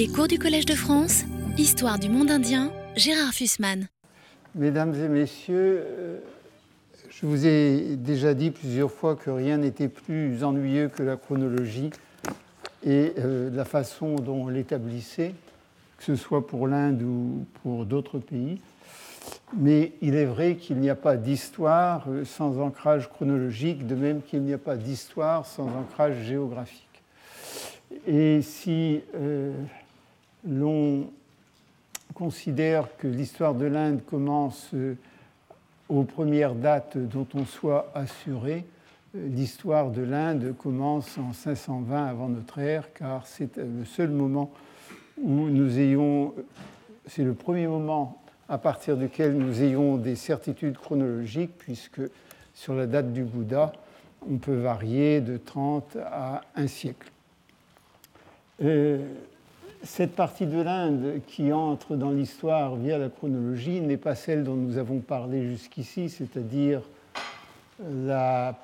Les cours du Collège de France, Histoire du monde indien, Gérard Fussman. Mesdames et messieurs, euh, je vous ai déjà dit plusieurs fois que rien n'était plus ennuyeux que la chronologie et euh, la façon dont on l'établissait, que ce soit pour l'Inde ou pour d'autres pays. Mais il est vrai qu'il n'y a pas d'histoire euh, sans ancrage chronologique, de même qu'il n'y a pas d'histoire sans ancrage géographique. Et si l'on considère que l'histoire de l'Inde commence euh, aux premières dates dont on soit assuré, l'histoire de l'Inde commence en 520 avant notre ère, car c'est le seul moment où nous ayons, c'est le premier moment à partir duquel nous ayons des certitudes chronologiques, puisque sur la date du Bouddha, on peut varier de 30 à un siècle. Euh, cette partie de l'Inde qui entre dans l'histoire via la chronologie n'est pas celle dont nous avons parlé jusqu'ici, c'est-à-dire la,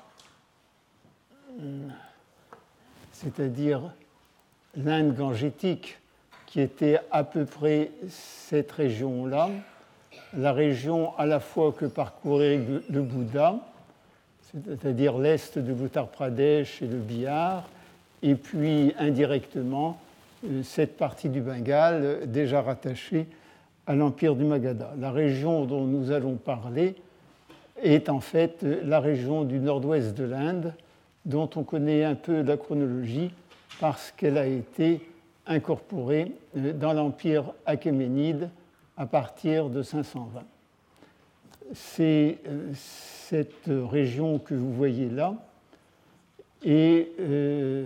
l'Inde gangétique, qui était à peu près cette région-là, la région à la fois que parcourait le Bouddha, c'est-à-dire l'est de l'Uttar Pradesh et le Bihar, et puis indirectement cette partie du Bengale déjà rattachée à l'empire du Magadha. La région dont nous allons parler est en fait la région du nord-ouest de l'Inde, dont on connaît un peu la chronologie parce qu'elle a été incorporée euh, dans l'empire achéménide à partir de 520. C'est euh, cette région que vous voyez là, et euh,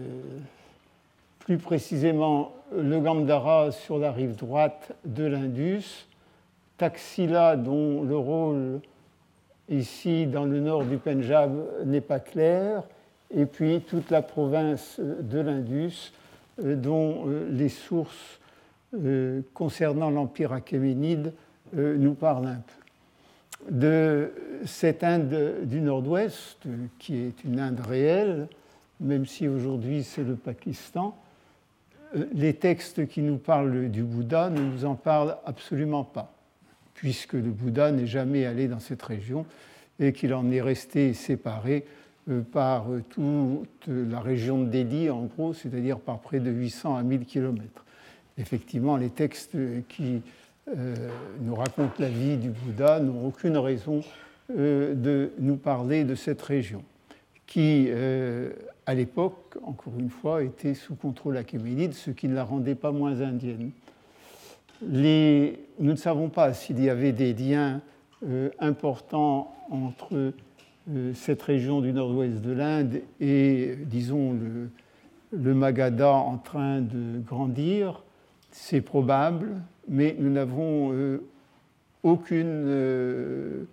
plus précisément le Gandhara sur la rive droite de l'Indus, Taxila dont le rôle ici dans le nord du Pendjab n'est pas clair, et puis toute la province de l'Indus euh, dont les sources euh, concernant l'Empire achéménide euh, nous parle un peu. De cette Inde du Nord-Ouest, qui est une Inde réelle, même si aujourd'hui c'est le Pakistan, euh, les textes qui nous parlent du Bouddha ne nous en parlent absolument pas, puisque le Bouddha n'est jamais allé dans cette région et qu'il en est resté séparé par toute la région de Delhi, en gros, c'est-à-dire par près de 800 à 1000 kilomètres. Effectivement, les textes qui euh, nous racontent la vie du Bouddha n'ont aucune raison euh, de nous parler de cette région, qui, euh, à l'époque, encore une fois, était sous contrôle achéménide, ce qui ne la rendait pas moins indienne. Nous ne savons pas s'il y avait des liens importants entre cette région du nord-ouest de l'Inde et, disons, le, Magadha en train de grandir c'est probable, mais nous n'avons euh, euh,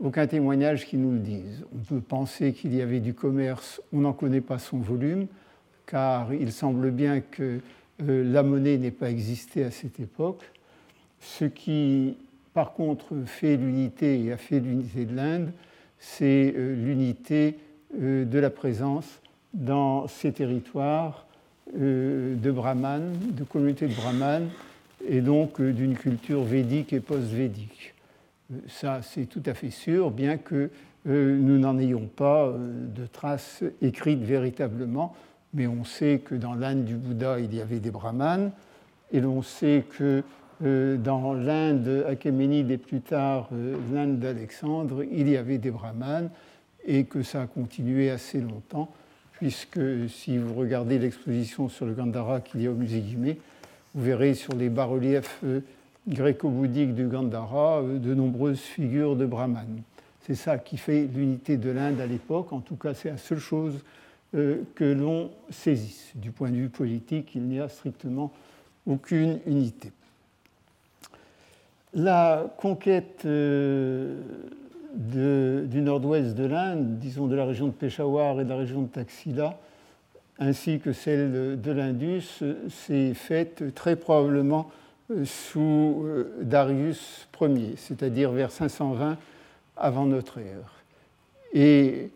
aucun témoignage qui nous le dise. On peut penser qu'il y avait du commerce, on n'en connaît pas son volume, car il semble bien que euh, la monnaie n'ait pas existé à cette époque. Ce qui, par contre, fait l'unité et a fait l'unité de l'Inde, c'est l'unité de la présence dans ces territoires euh, de brahmanes, de communautés de brahmanes, et donc euh, d'une culture védique et post-védique. Euh, ça, c'est tout à fait sûr, bien que nous n'en ayons pas de traces écrites véritablement, mais on sait que dans l'Inde du Bouddha, il y avait des brahmanes, et l'on sait que dans l'Inde achéménide et plus tard l'Inde d'Alexandre, il y avait des brahmanes, et que ça a continué assez longtemps puisque si vous regardez l'exposition sur le Gandhara qu'il y a au musée Guimet, vous verrez sur les bas-reliefs euh, gréco-bouddhiques du Gandhara euh, de nombreuses figures de Brahman. C'est ça qui fait l'unité de l'Inde à l'époque, en tout cas c'est la seule chose euh, que l'on saisisse. Du point de vue politique, il n'y a strictement aucune unité. La conquête du nord-ouest de l'Inde, disons de la région de Peshawar et de la région de Taxila, ainsi que celle de l'Indus, s'est faite très probablement euh, sous euh, Darius Ier, c'est-à-dire vers 520 avant notre ère. Et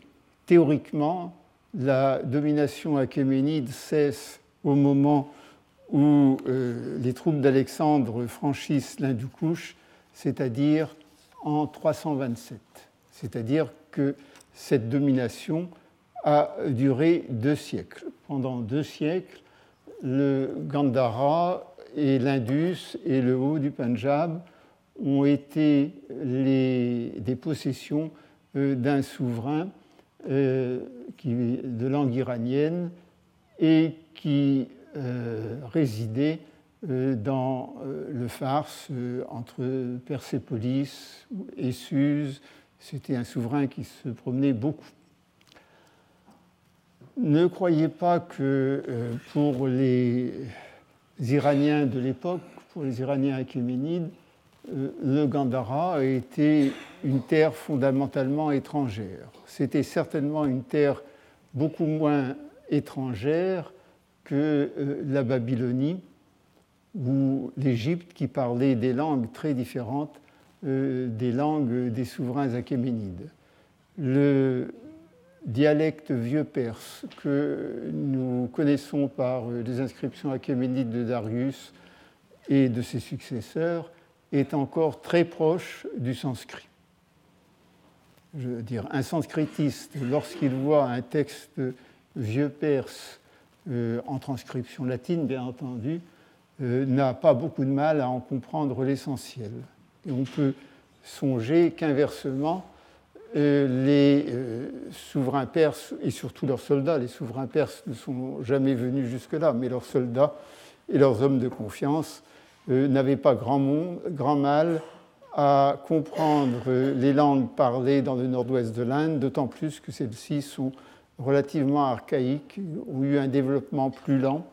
théoriquement, la domination achéménide cesse au moment où les troupes d'Alexandre franchissent l'Hindoukouche, c'est-à-dire en 327. C'est-à-dire que cette domination a duré deux siècles. Pendant deux siècles, le Gandhara et l'Indus et le haut du Punjab ont été des possessions euh, d'un souverain euh, de langue iranienne et qui euh, résidait dans le Fars entre Persépolis et Suse. C'était un souverain qui se promenait beaucoup. Ne croyez pas que pour les Iraniens de l'époque, pour les Iraniens achéménides, euh, le Gandhara été une terre fondamentalement étrangère. C'était certainement une terre beaucoup moins étrangère que euh, la Babylonie ou l'Égypte qui parlait des langues très différentes euh, des langues des souverains achéménides. Dialecte vieux perse que nous connaissons par les inscriptions achéménides de Darius et de ses successeurs est encore très proche du sanskrit. Je veux dire, un sanskritiste, lorsqu'il voit un texte vieux perse euh, en transcription latine, bien entendu, euh, n'a pas beaucoup de mal à en comprendre l'essentiel. Et on peut songer qu'inversement, euh, les souverains perses, et surtout leurs soldats, les souverains perses ne sont jamais venus jusque-là, mais leurs soldats et leurs hommes de confiance n'avaient pas grand, mal à comprendre les langues parlées dans le nord-ouest de l'Inde, d'autant plus que celles-ci sont relativement archaïques, ont eu un développement plus lent,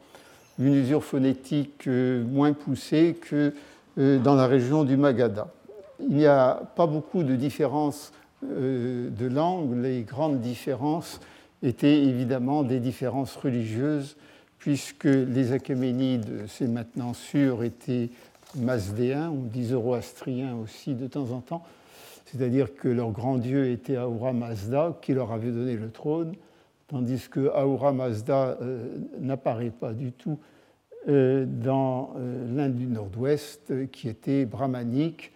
une usure phonétique euh, moins poussée que euh, dans la région du Magadha. Il n'y a pas beaucoup de différences euh, de langue, les grandes différences étaient évidemment des différences religieuses puisque les Achéménides, c'est maintenant sûr, étaient mazdéens, on dit zoroastriens aussi de temps en temps, c'est-à-dire que leur grand dieu était Ahura Mazda, qui leur avait donné le trône, tandis que Ahura Mazda euh, n'apparaît pas du tout euh, dans euh, l'Inde du Nord-Ouest, qui était brahmanique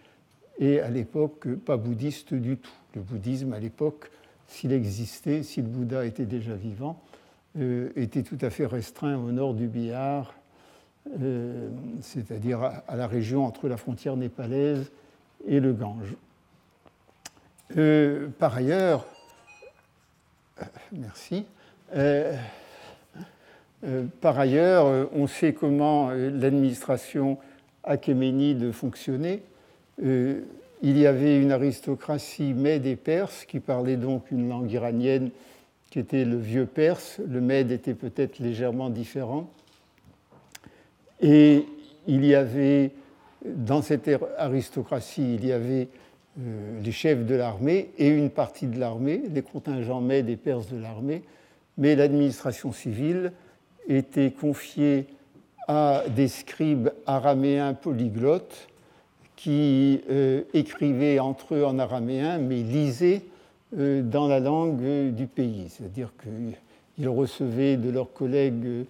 et à l'époque pas bouddhiste du tout. Le bouddhisme, à l'époque, s'il existait, si le Bouddha était déjà vivant, euh, était tout à fait restreint au nord du Bihar, euh, c'est-à-dire à, la région entre la frontière népalaise et le Gange. Euh, par ailleurs, merci. par ailleurs, on sait comment l'administration achéménide fonctionnait. Il y avait une aristocratie mède et perse qui parlait donc une langue iranienne qui était le vieux perse. Le Mède était peut-être légèrement différent. Et il y avait, dans cette aristocratie, il y avait euh, les chefs de l'armée et une partie de l'armée, les contingents Mèdes et Perses de l'armée, mais l'administration civile était confiée à des scribes araméens polyglottes qui euh, écrivaient entre eux en araméen, mais lisaient euh, dans la langue du pays. C'est-à-dire qu'ils recevaient de leurs collègues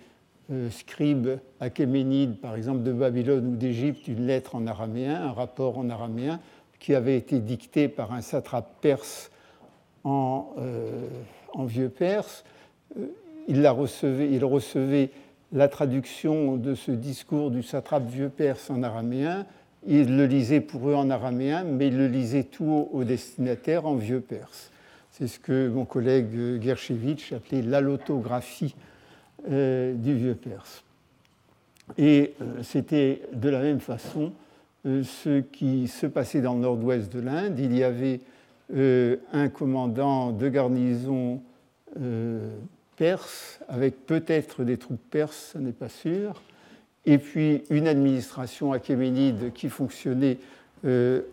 euh, scribes achéménides, par exemple de Babylone ou d'Égypte, une lettre en araméen, un rapport en araméen, qui avait été dicté par un satrape perse en, euh, vieux perse. Il, la recevait, il recevait la traduction de ce discours du satrape vieux perse en araméen, il le lisait pour eux en araméen, mais il le lisait tout au destinataire en vieux perse. C'est ce que mon collègue Gershevitch appelait l'allotographie euh, du vieux perse. Et euh, c'était de la même façon euh, ce qui se passait dans le nord-ouest de l'Inde. Il y avait un commandant de garnison perse, avec peut-être des troupes perses, ce n'est pas sûr, et puis une administration achéménide qui fonctionnait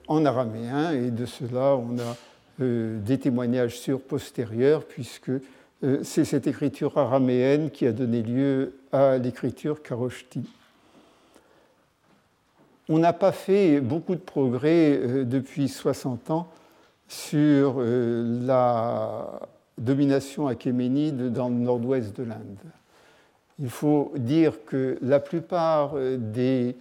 en araméen, et de cela on a euh, des témoignages sur postérieurs, puisque euh, c'est cette écriture araméenne qui a donné lieu à l'écriture karoshti. On n'a pas fait beaucoup de progrès euh, depuis 60 ans sur la domination achéménide dans le nord-ouest de l'Inde. Il faut dire que la plupart des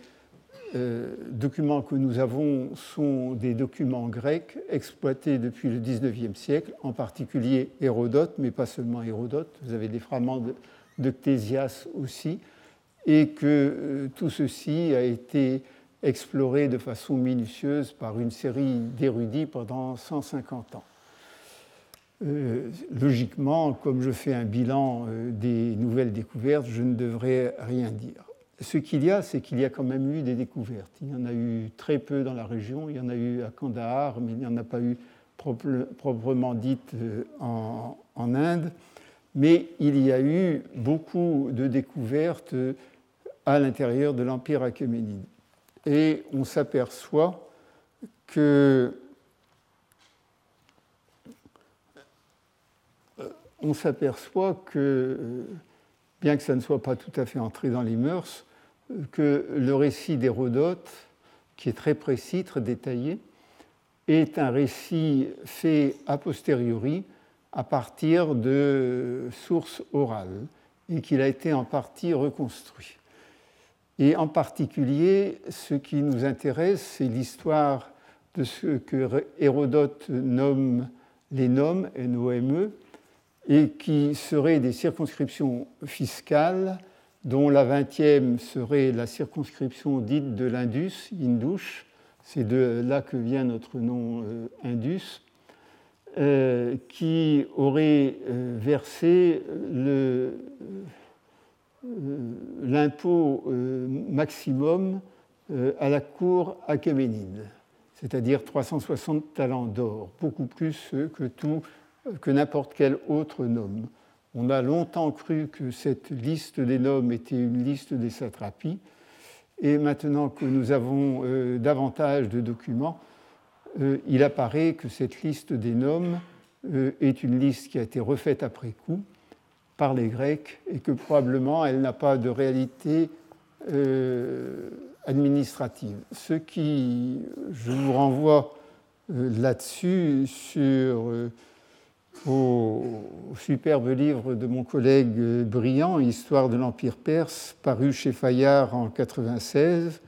euh, documents que nous avons sont des documents grecs exploités depuis le XIXe siècle, en particulier Hérodote, mais pas seulement Hérodote. Vous avez des fragments de, Ctésias aussi, et que euh, tout ceci a été exploré de façon minutieuse par une série d'érudits pendant 150 ans. Euh, logiquement, comme je fais un bilan des nouvelles découvertes, je ne devrais rien dire ce qu'il y a, c'est qu'il y a quand même eu des découvertes. Il y en a eu très peu dans la région, il y en a eu à Kandahar, mais il n'y en a pas eu proprement dite euh, en, Inde. Mais il y a eu beaucoup de découvertes euh, à l'intérieur de l'Empire achéménide. Et on s'aperçoit que on s'aperçoit que bien que ça ne soit pas tout à fait entré dans les mœurs, que le récit d'Hérodote, qui est très précis, très détaillé, est un récit fait a posteriori à partir de sources orales et qu'il a été en partie reconstruit. Et en particulier, ce qui nous intéresse, c'est l'histoire de ce que Hérodote nomme les noms, N-O-M-E, et qui seraient des circonscriptions fiscales, dont la vingtième serait la circonscription dite de l'Indus, Indus, c'est de là que vient notre nom euh, Indus, euh, qui aurait euh, versé l'impôt maximum à la cour achéménide, c'est-à-dire 360 talents d'or, beaucoup plus que tout que n'importe quel autre nom. On a longtemps cru que cette liste des noms était une liste des satrapies, et maintenant que nous avons euh, davantage de documents, euh, il apparaît que cette liste des noms euh, est une liste qui a été refaite après coup par les Grecs et que probablement elle n'a pas de réalité administrative. Ce qui, je vous renvoie là-dessus sur au superbe livre de mon collègue Briand, Histoire de l'Empire perse, paru chez Fayard en 1996.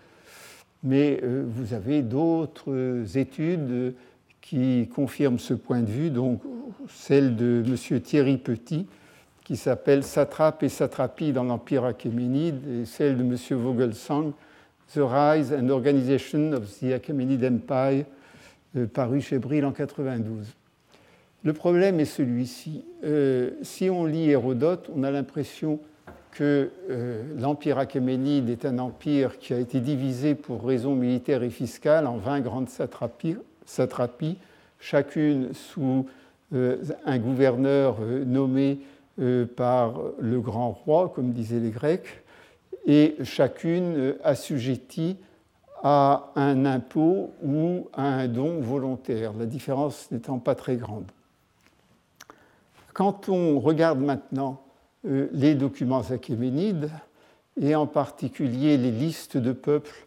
Mais euh, vous avez d'autres études qui confirment ce point de vue, donc celle de M. Thierry Petit, qui s'appelle Satrape et satrapie dans l'Empire achéménide, et celle de M. Vogelsang, The Rise and Organization of the Achaemenid Empire, euh, paru chez Brill en 1992. Le problème est celui-ci. Euh, si on lit Hérodote, on a l'impression que euh, l'empire achéménide est un empire qui a été divisé pour raisons militaires et fiscales en 20 grandes satrapies, chacune sous euh, un gouverneur nommé par le grand roi, comme disaient les Grecs, et chacune assujettie à un impôt ou à un don volontaire, la différence n'étant pas très grande. Quand on regarde maintenant euh, les documents achéménides, et en particulier les listes de peuples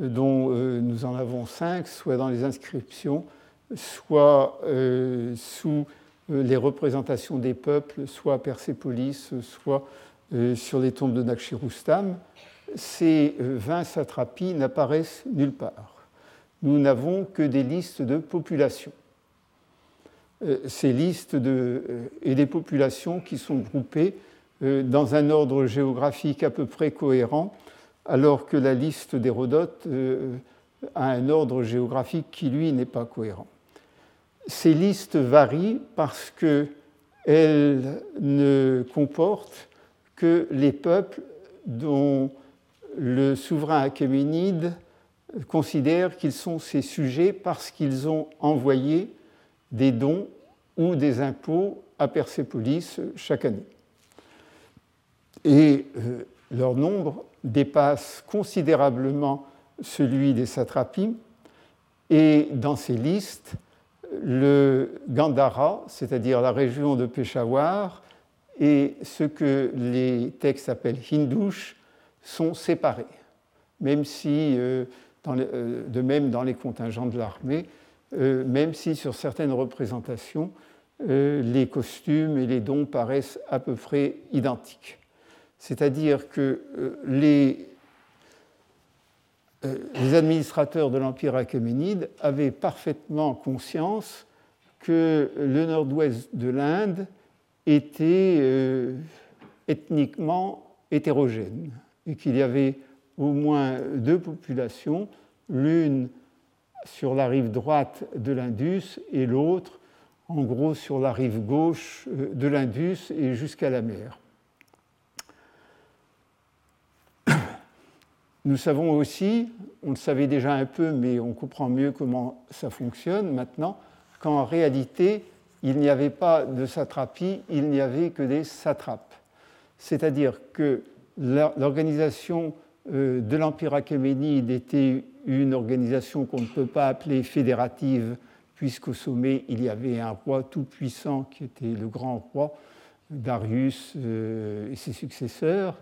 euh, dont euh, nous en avons cinq, soit dans les inscriptions, soit sous les représentations des peuples, soit à Persépolis, soit sur les tombes de Nakshirustam, ces 20 satrapies n'apparaissent nulle part. Nous n'avons que des listes de populations. Euh, ces listes euh, et des populations qui sont groupées euh, dans un ordre géographique à peu près cohérent, alors que la liste d'Hérodote a un ordre géographique qui, lui, n'est pas cohérent. Ces listes varient parce qu'elles ne comportent que les peuples dont le souverain achéménide considère qu'ils sont ses sujets parce qu'ils ont envoyé des dons ou des impôts à Persépolis chaque année. Et euh, leur nombre dépasse considérablement celui des satrapies. Et dans ces listes, le Gandhara, c'est-à-dire la région de Peshawar, et ce que les textes appellent Hindouche sont séparés, même si, euh, euh, de même dans les contingents de l'armée, euh, même si sur certaines représentations, euh, les costumes et les dons paraissent à peu près identiques. c'est-à-dire que les, les administrateurs de l'Empire achéménide avaient parfaitement conscience que le nord-ouest de l'Inde était ethniquement hétérogène et qu'il y avait au moins deux populations, l'une sur la rive droite de l'Indus et l'autre, en gros, sur la rive gauche euh, de l'Indus et jusqu'à la mer. Nous savons aussi, on le savait déjà un peu, mais on comprend mieux comment ça fonctionne maintenant, qu'en réalité, il n'y avait pas de satrapie, il n'y avait que des satrapes. C'est-à-dire que l'organisation de l'Empire achéménide était une organisation qu'on ne peut pas appeler fédérative, puisqu'au sommet, il y avait un roi tout-puissant qui était le grand roi, Darius euh, et ses successeurs,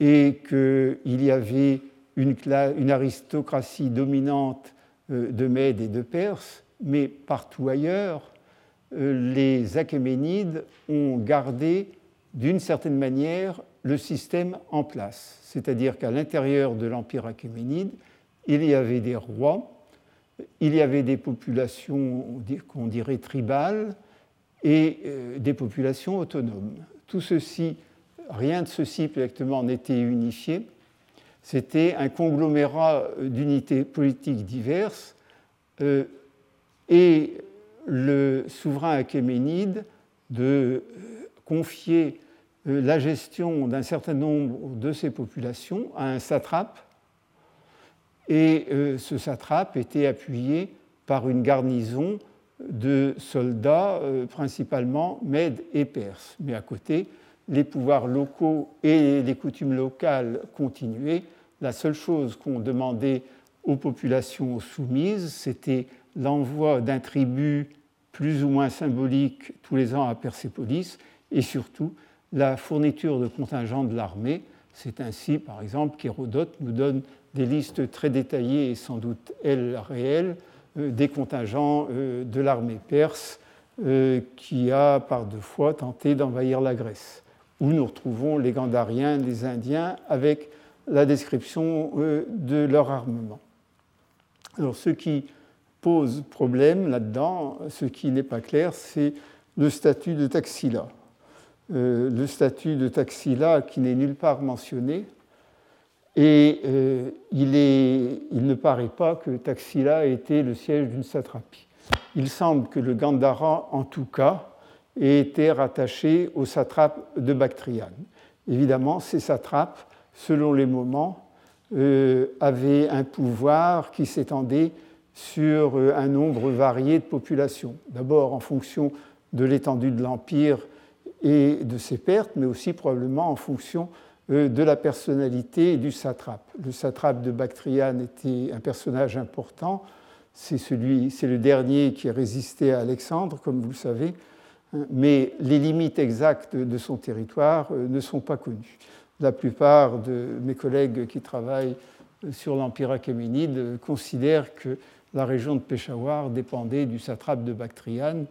et qu'il y avait une, aristocratie dominante euh, de Mèdes et de Perses, mais partout ailleurs, les Achéménides ont gardé d'une certaine manière le système en place. C'est-à-dire qu'à l'intérieur de l'Empire achéménide, il y avait des rois, il y avait des populations qu'on dirait tribales et euh, des populations autonomes. Tout ceci, rien de ceci exactement n'était unifié. C'était un conglomérat d'unités politiques diverses euh, et le souverain achéménide de euh, confier euh, la gestion d'un certain nombre de ces populations à un satrape, et euh, ce satrape était appuyé par une garnison de soldats, euh, principalement Mèdes et Perses. Mais à côté, les pouvoirs locaux et les coutumes locales continuaient. La seule chose qu'on demandait aux populations soumises, c'était l'envoi d'un tribut plus ou moins symbolique tous les ans à Persépolis et surtout la fourniture de contingents de l'armée. C'est ainsi, par exemple, qu'Hérodote nous donne des listes très détaillées et sans doute, elles, réelles, euh, des contingents euh, de l'armée perse euh, qui a par deux fois tenté d'envahir la Grèce, où nous retrouvons les Gandhariens, les Indiens, avec la description de leur armement. Alors, ce qui pose problème là-dedans, ce qui n'est pas clair, c'est le statut de Taxila. Euh, le statut de Taxila qui n'est nulle part mentionné. Et euh, il, ne paraît pas que Taxila ait été le siège d'une satrapie. Il semble que le Gandhara, en tout cas, ait été rattaché au satrape de Bactriane. Évidemment, ces satrapes, selon les moments, euh, avaient un pouvoir qui s'étendait sur un nombre varié de populations. D'abord en fonction de l'étendue de l'empire et de ses pertes, mais aussi probablement en fonction euh, de la personnalité du satrape. Le satrape de Bactriane était un personnage important. C'est, celui, c'est le dernier qui a résisté à Alexandre, comme vous le savez, mais les limites exactes de son territoire euh, ne sont pas connues. La plupart de mes collègues qui travaillent euh, sur l'Empire achéménide considèrent que la région de Peshawar dépendait du satrape de Bactriane,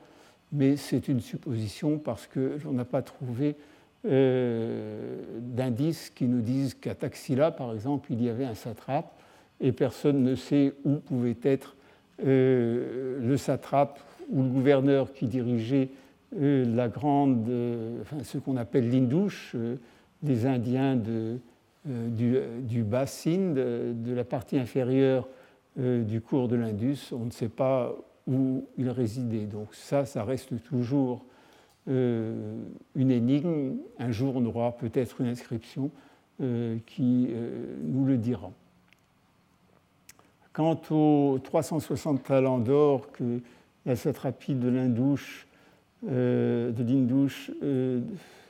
mais c'est une supposition parce que l'on n'a pas trouvé euh, d'indices qui nous disent qu'à Taxila, par exemple, il y avait un satrape et personne ne sait où pouvait être euh, le satrape ou le gouverneur qui dirigeait euh, la grande, enfin, ce qu'on appelle l'Indouche, des Indiens du, du bassin, de, de, la partie inférieure du cours de l'Indus. On ne sait pas où il résidait. Donc ça, ça reste toujours euh, une énigme. Un jour, on aura peut-être une inscription euh, qui euh, nous le dira. Quant aux 360 talents d'or que la satrapie de l'Indouche, de l'Indouche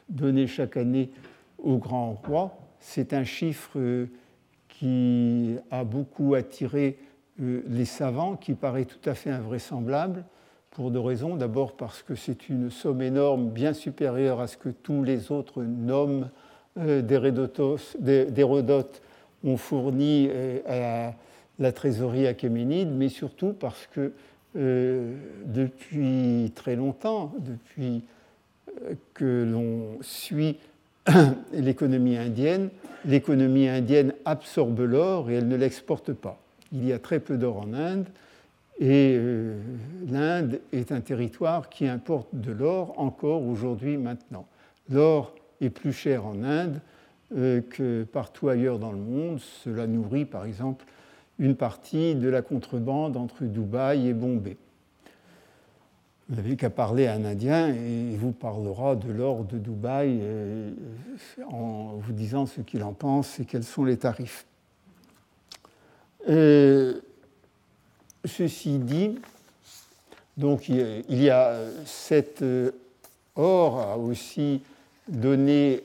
donnait chaque année au grand roi, c'est un chiffre qui a beaucoup attiré les savants, qui paraît tout à fait invraisemblable, pour deux raisons. D'abord parce que c'est une somme énorme, bien supérieure à ce que tous les autres noms euh, d'Hérodote ont fourni euh, à la trésorerie achéménide, mais surtout parce que depuis très longtemps, depuis que l'on suit l'économie indienne, l'économie indienne absorbe l'or et elle ne l'exporte pas. Il y a très peu d'or en Inde et euh, l'Inde est un territoire qui importe de l'or encore aujourd'hui maintenant. L'or est plus cher en Inde euh, que partout ailleurs dans le monde. Cela nourrit par exemple une partie de la contrebande entre Dubaï et Bombay. Vous n'avez qu'à parler à un Indien et il vous parlera de l'or de Dubaï euh, en vous disant ce qu'il en pense et quels sont les tarifs. Euh, ceci dit, donc il y a cet euh, or a aussi donné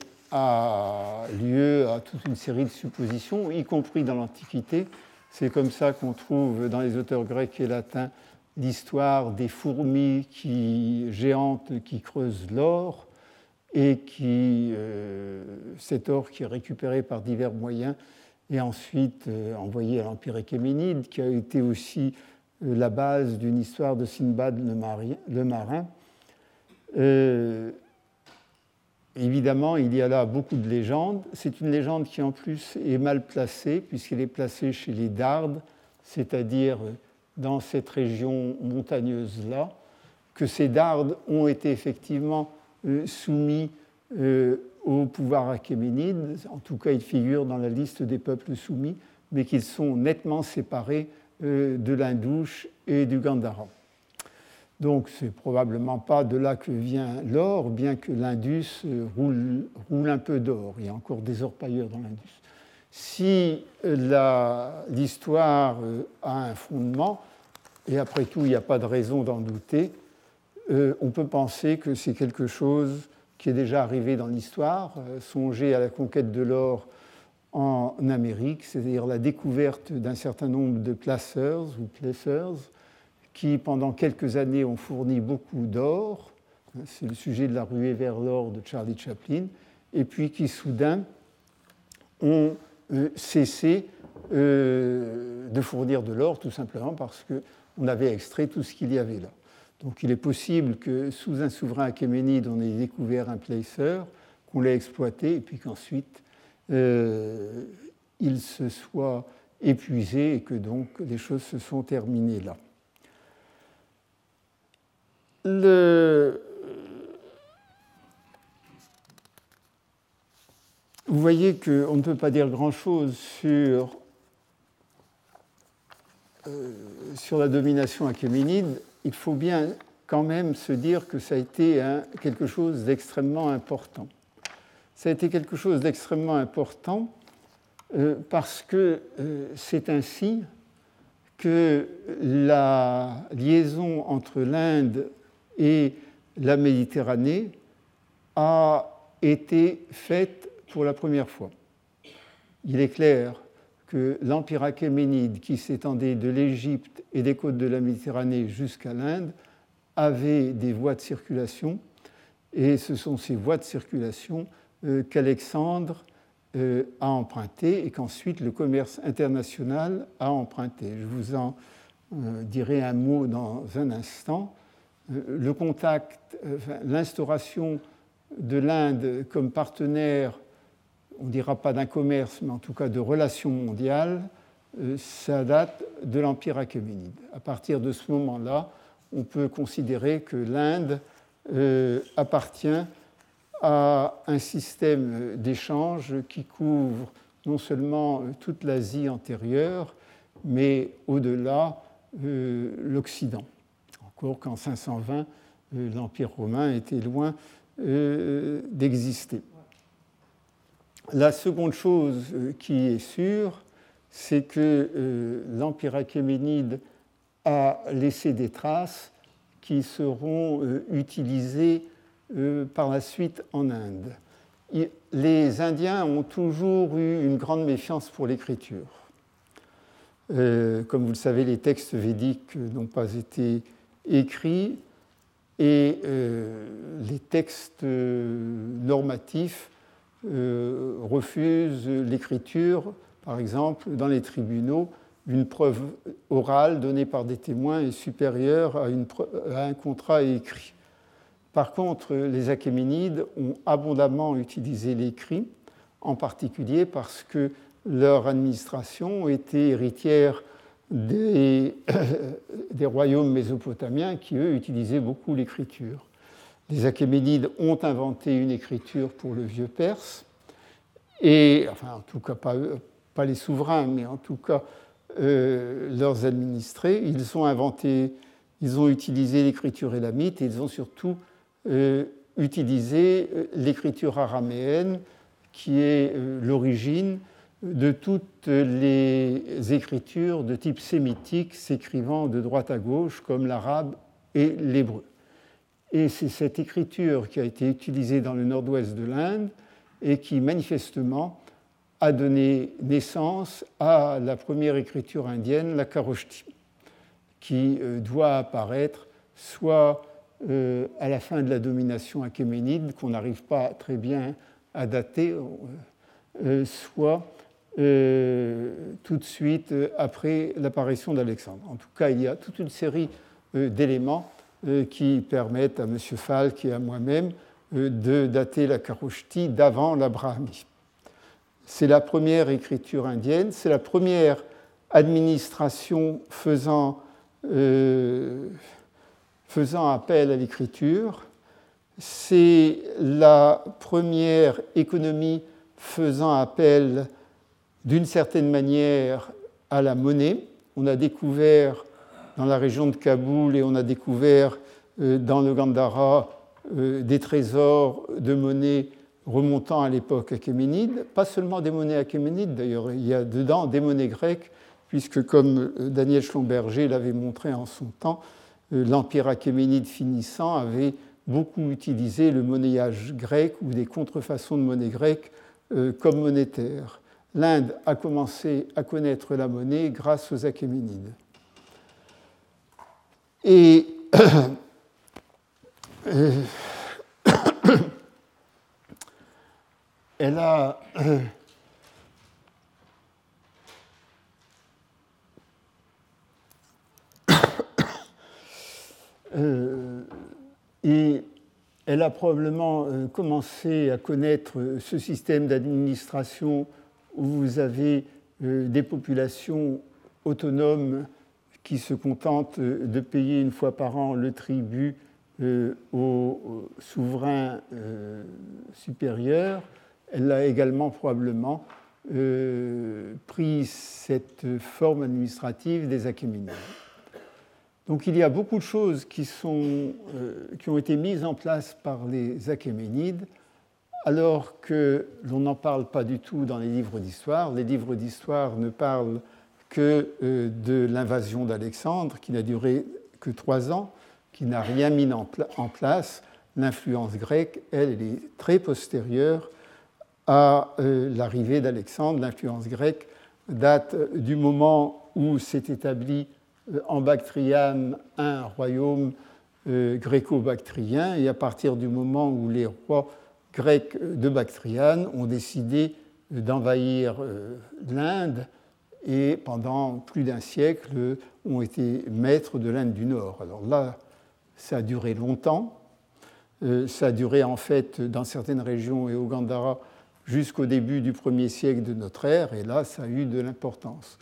lieu à toute une série de suppositions, y compris dans l'Antiquité. C'est comme ça qu'on trouve dans les auteurs grecs et latins l'histoire des fourmis qui, géantes qui creusent l'or et qui, euh, cet or qui est récupéré par divers moyens et ensuite euh, envoyé à l'Empire échéménide, qui a été aussi euh, la base d'une histoire de Sinbad le, marin. évidemment, il y a là beaucoup de légendes. C'est une légende qui en plus est mal placée, puisqu'elle est placée chez les Dardes, c'est-à-dire dans cette région montagneuse-là, que ces dardes ont été effectivement euh, soumis euh, au pouvoir achéménide, en tout cas ils figurent dans la liste des peuples soumis, mais qu'ils sont nettement séparés euh, de l'Indouche et du Gandhara. Donc c'est probablement pas de là que vient l'or, bien que l'Indus roule, roule, un peu d'or. Il y a encore des orpailleurs dans l'Indus. Si l'histoire euh, a un fondement, et après tout il n'y a pas de raison d'en douter, euh, on peut penser que c'est quelque chose qui est déjà arrivé dans l'histoire. Euh, songez à la conquête de l'or en Amérique, c'est-à-dire la découverte d'un certain nombre de placers ou placers qui, pendant quelques années, ont fourni beaucoup d'or. C'est le sujet de la ruée vers l'or de Charlie Chaplin. Et puis qui, soudain, ont euh, cessé euh, de fournir de l'or, tout simplement parce qu'on avait extrait tout ce qu'il y avait là. Donc il est possible que sous un souverain achéménide, on ait découvert un placer, qu'on l'ait exploité, et puis qu'ensuite euh, il se soit épuisé et que donc les choses se sont terminées là. Vous voyez qu'on ne peut pas dire grand-chose sur, euh, sur la domination achéménide. Il faut bien quand même se dire que ça a été quelque chose d'extrêmement important. Ça a été quelque chose d'extrêmement important euh, parce que euh, c'est ainsi que la liaison entre l'Inde et la Méditerranée a été faite pour la première fois. Il est clair que l'empire achéménide, qui s'étendait de l'Égypte et des côtes de la Méditerranée jusqu'à l'Inde, avait des voies de circulation, et ce sont ces voies de circulation euh, qu'Alexandre euh, a empruntées et qu'ensuite le commerce international a emprunté. Je vous en euh, dirai un mot dans un instant. le contact, l'instauration de l'Inde comme partenaire on ne dira pas d'un commerce, mais en tout cas de relations mondiales, euh, ça date de l'Empire achéménide. À partir de ce moment-là, on peut considérer que l'Inde euh, appartient à un système d'échange qui couvre non seulement toute l'Asie antérieure, mais au-delà euh, l'Occident. Encore qu'en 520, l'Empire romain était loin d'exister. La seconde chose euh, qui est sûre, c'est que euh, l'Empire achéménide a laissé des traces qui seront euh, utilisées par la suite en Inde. Les Indiens ont toujours eu une grande méfiance pour l'écriture. Comme vous le savez, les textes védiques n'ont pas été écrits et les textes normatifs euh, refuse l'écriture, par exemple, dans les tribunaux, une preuve orale donnée par des témoins est supérieure à, un contrat écrit. Par contre, les Achéménides ont abondamment utilisé l'écrit, en particulier parce que leur administration était héritière des, des royaumes mésopotamiens qui, eux, utilisaient beaucoup l'écriture. Les Achéménides ont inventé une écriture pour le vieux perse, et, enfin, en tout cas, pas, les souverains, mais en tout cas, euh, leurs administrés, ils ont inventé, ils ont utilisé l'écriture élamite et ils ont surtout euh, utilisé euh, l'écriture araméenne qui est l'origine de toutes les écritures de type sémitique s'écrivant de droite à gauche comme l'arabe et l'hébreu. Et c'est cette écriture qui a été utilisée dans le nord-ouest de l'Inde et qui manifestement a donné naissance à la première écriture indienne, la Karoshti, qui euh, doit apparaître soit euh, à la fin de la domination achéménide, qu'on n'arrive pas très bien à dater, euh, soit tout de suite après l'apparition d'Alexandre. En tout cas, il y a toute une série d'éléments qui permettent à M. Falk et à moi-même de dater la Karoshti d'avant l'Abrahamisme. C'est la première écriture indienne, c'est la première administration faisant, euh, faisant appel à l'écriture, c'est la première économie faisant appel d'une certaine manière à la monnaie. On a découvert dans la région de Kaboul et on a découvert euh, dans le Gandhara euh, des trésors de monnaie remontant à l'époque achéménide, pas seulement des monnaies achéménides d'ailleurs, il y a dedans des monnaies grecques, puisque comme euh, Daniel Schlumberger l'avait montré en son temps, l'empire achéménide finissant avait beaucoup utilisé le monnayage grec ou des contrefaçons de monnaie grecque comme monétaire. L'Inde a commencé à connaître la monnaie grâce aux achéménides. Et elle a euh, et elle a probablement euh, commencé à connaître ce système d'administration où vous avez euh, des populations autonomes qui se contentent de payer une fois par an le tribut au souverain supérieur elle a également probablement euh, pris cette forme administrative des Achéménides. Donc il y a beaucoup de choses qui, sont, euh, qui ont été mises en place par les Achéménides, alors que l'on n'en parle pas du tout dans les livres d'histoire. Les livres d'histoire ne parlent que euh, de l'invasion d'Alexandre, qui n'a duré que trois ans, qui n'a rien mis en, place. L'influence grecque, elle, elle est très postérieure à euh, l'arrivée d'Alexandre. L'influence grecque date du moment où s'est établi euh, en Bactriane un royaume euh, gréco-bactrien, et à partir du moment où les rois grecs de Bactriane ont décidé d'envahir l'Inde, et pendant plus d'un siècle ont été maîtres de l'Inde du Nord. Alors là, ça a duré longtemps. Ça a duré en fait dans certaines régions et au Gandhara jusqu'au début du premier siècle de notre ère, et là, ça a eu de l'importance.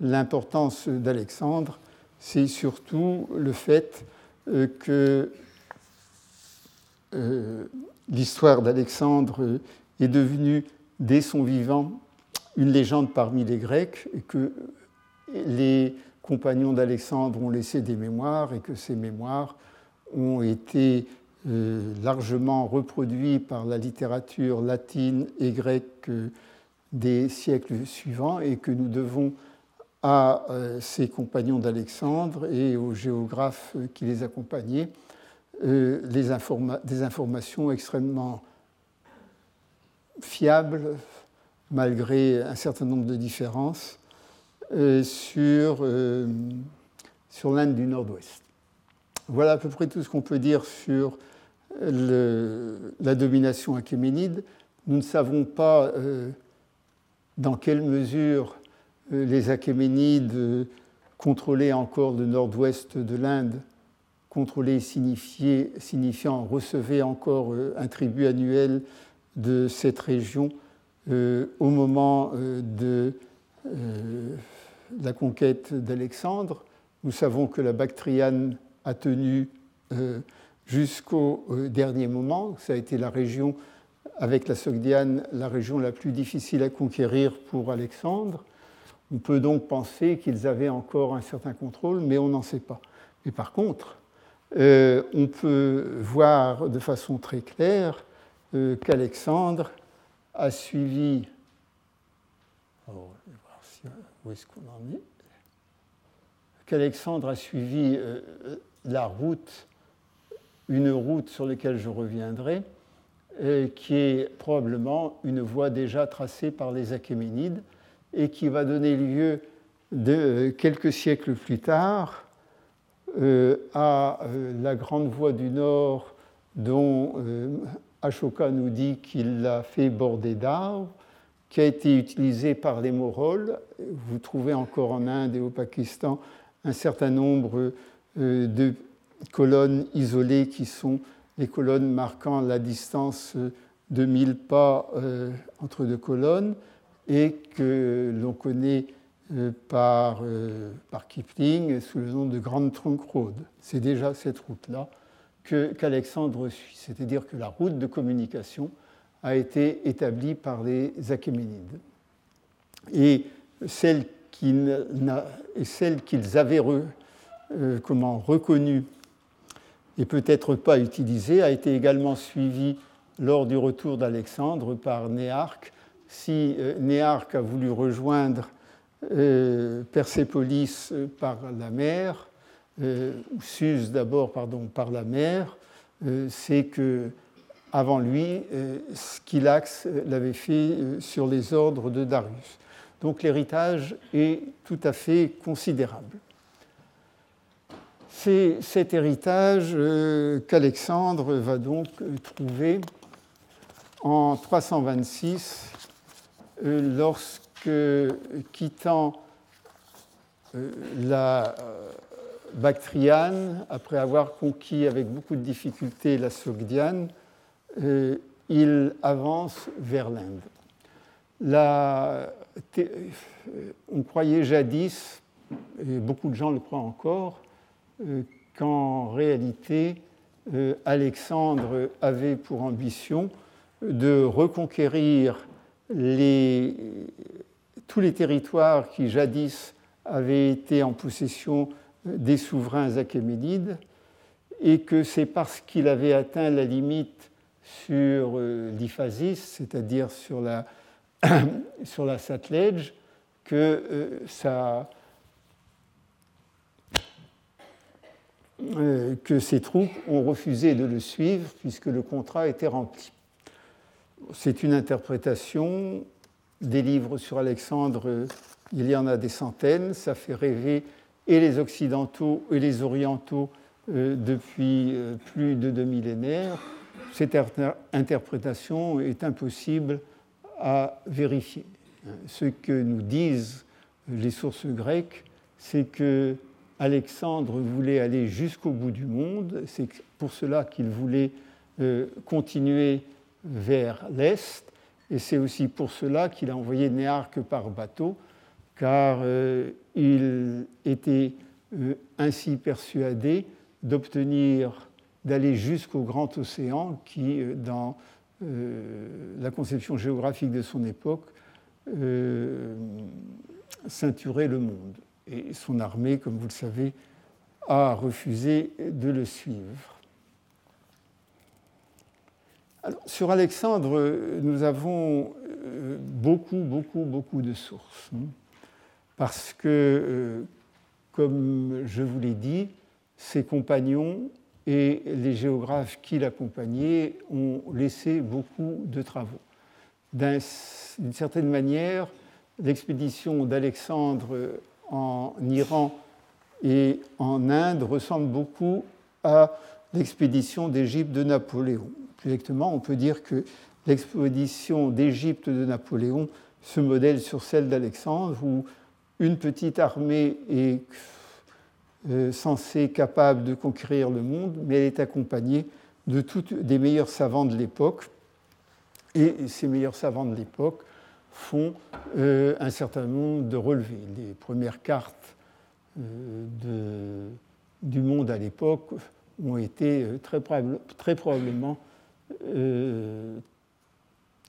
L'importance d'Alexandre, c'est surtout le fait euh, que euh, l'histoire d'Alexandre est devenue, dès son vivant, une légende parmi les Grecs, que les compagnons d'Alexandre ont laissé des mémoires, et que ces mémoires ont été euh, largement reproduit par la littérature latine et grecque euh, des siècles suivants et que nous devons à euh, ces compagnons d'Alexandre et aux géographes qui les accompagnaient des informations extrêmement fiables, malgré un certain nombre de différences, sur, sur l'Inde du Nord-Ouest. Voilà à peu près tout ce qu'on peut dire sur la domination achéménide. Nous ne savons pas euh, dans quelle mesure euh, les Achéménides euh, contrôlaient encore le nord-ouest de l'Inde contrôlé signifiant recevez encore un tribut annuel de cette région au moment de la conquête d'Alexandre. Nous savons que la Bactriane a tenu jusqu'au dernier moment. Ça a été la région, avec la Sogdiane, la région la plus difficile à conquérir pour Alexandre. On peut donc penser qu'ils avaient encore un certain contrôle, mais on n'en sait pas. Mais par contre, euh, on peut voir de façon très claire euh, qu'Alexandre a suivi. Oh, où est-ce qu'on en est Qu'Alexandre a suivi euh, la route, une route sur laquelle je reviendrai, qui est probablement une voie déjà tracée par les Achéménides et qui va donner lieu de, quelques siècles plus tard euh, à euh, la grande voie du Nord dont euh, Ashoka nous dit qu'il l'a fait border d'arbres, qui a été utilisée par les Moroles. Vous trouvez encore en Inde et au Pakistan un certain nombre de colonnes isolées qui sont les colonnes marquant la distance de 1000 pas entre deux colonnes et que l'on connaît euh, par, euh, par, Kipling sous le nom de Grande Trunk Road. C'est déjà cette route-là qu'Alexandre suit, c'est-à-dire que la route de communication a été établie par les Achéménides. Et celle qu'ils avaient euh, reconnue et peut-être pas utilisée a été également suivie lors du retour d'Alexandre par Néarque si euh, Néarque a voulu rejoindre euh, Persépolis euh, par la mer, ou Suse d'abord par la mer, c'est que avant lui, Skylax l'avait fait sur les ordres de Darius. Donc l'héritage est tout à fait considérable. C'est cet héritage qu'Alexandre va donc trouver en 326 euh, lorsque, quittant euh, la euh, Bactriane, après avoir conquis avec beaucoup de difficulté la Sogdiane, il avance vers l'Inde. on croyait jadis, et beaucoup de gens le croient encore, qu'en réalité, Alexandre avait pour ambition de reconquérir tous les territoires qui jadis avaient été en possession des souverains achéménides et que c'est parce qu'il avait atteint la limite sur euh, l'Iphasis, c'est-à-dire sur la, sur la que, euh, ça, euh, que ces troupes ont refusé de le suivre puisque le contrat était rempli. C'est une interprétation des livres sur Alexandre, il y en a des centaines, ça fait rêver et les Occidentaux et les Orientaux euh, depuis euh, plus de deux millénaires. Cette interprétation est impossible à vérifier. Ce que nous disent les sources grecques, c'est que Alexandre voulait aller jusqu'au bout du monde, c'est pour cela qu'il voulait euh, continuer vers l'est, et c'est aussi pour cela qu'il a envoyé Néarque par bateau, car euh, il était euh, ainsi persuadé d'obtenir, d'aller jusqu'au grand océan qui, euh, dans la conception géographique de son époque, ceinturait le monde. Et son armée, comme vous le savez, a refusé de le suivre sur Alexandre, nous avons beaucoup, beaucoup, beaucoup de sources. Parce que, euh, comme je vous l'ai dit, ses compagnons et les géographes qui l'accompagnaient ont laissé beaucoup de travaux. D'une certaine manière, l'expédition d'Alexandre en Iran et en Inde ressemble beaucoup à l'expédition d'Égypte de Napoléon. Exactement, on peut dire que l'expédition d'Égypte de Napoléon se modèle sur celle d'Alexandre, où une petite armée est censée capable de conquérir le monde, mais elle est accompagnée de toutes des meilleurs savants de l'époque. Et ces meilleurs savants de l'époque font un certain nombre de relevés. Les premières cartes de, du monde à l'époque ont été très probablement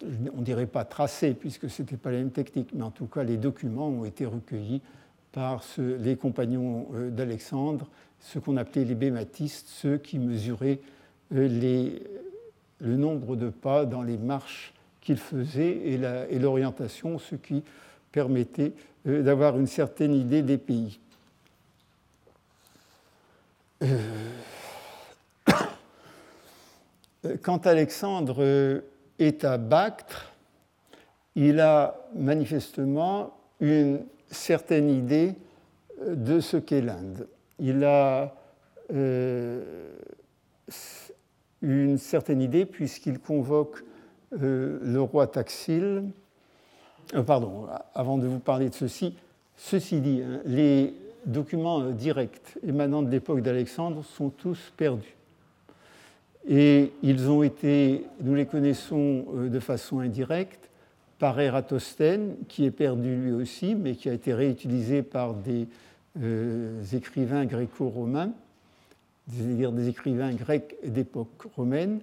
on ne dirait pas tracés, puisque ce n'était pas la même technique, mais en tout cas, les documents ont été recueillis par les compagnons euh, d'Alexandre, ce qu'on appelait les bématistes, ceux qui mesuraient euh, le nombre de pas dans les marches qu'ils faisaient et l'orientation, ce qui permettait euh, d'avoir une certaine idée des pays. Quand Alexandre est à Bactre, il a manifestement une certaine idée euh, de ce qu'est l'Inde. Il a euh, une certaine idée puisqu'il convoque euh, le roi Taxil. pardon, avant de vous parler de ceci, ceci dit, hein, les documents directs émanant de l'époque d'Alexandre sont tous perdus. Et ils ont été, nous les connaissons euh, de façon indirecte, par Eratosthène, qui est perdu lui aussi, mais qui a été réutilisé par des euh, écrivains gréco-romains, c'est-à-dire des écrivains grecs d'époque romaine,